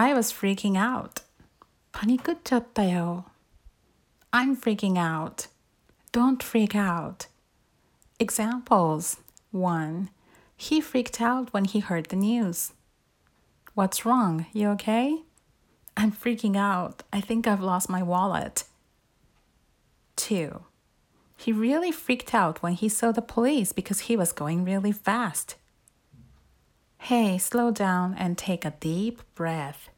I was freaking out. パニクっちゃったよ. I'm freaking out. Don't freak out. Examples 1. He freaked out when he heard the news. What's wrong? You okay? I'm freaking out. I think I've lost my wallet. 2. He really freaked out when he saw the police because he was going really fast. Hey, slow down and take a deep breath.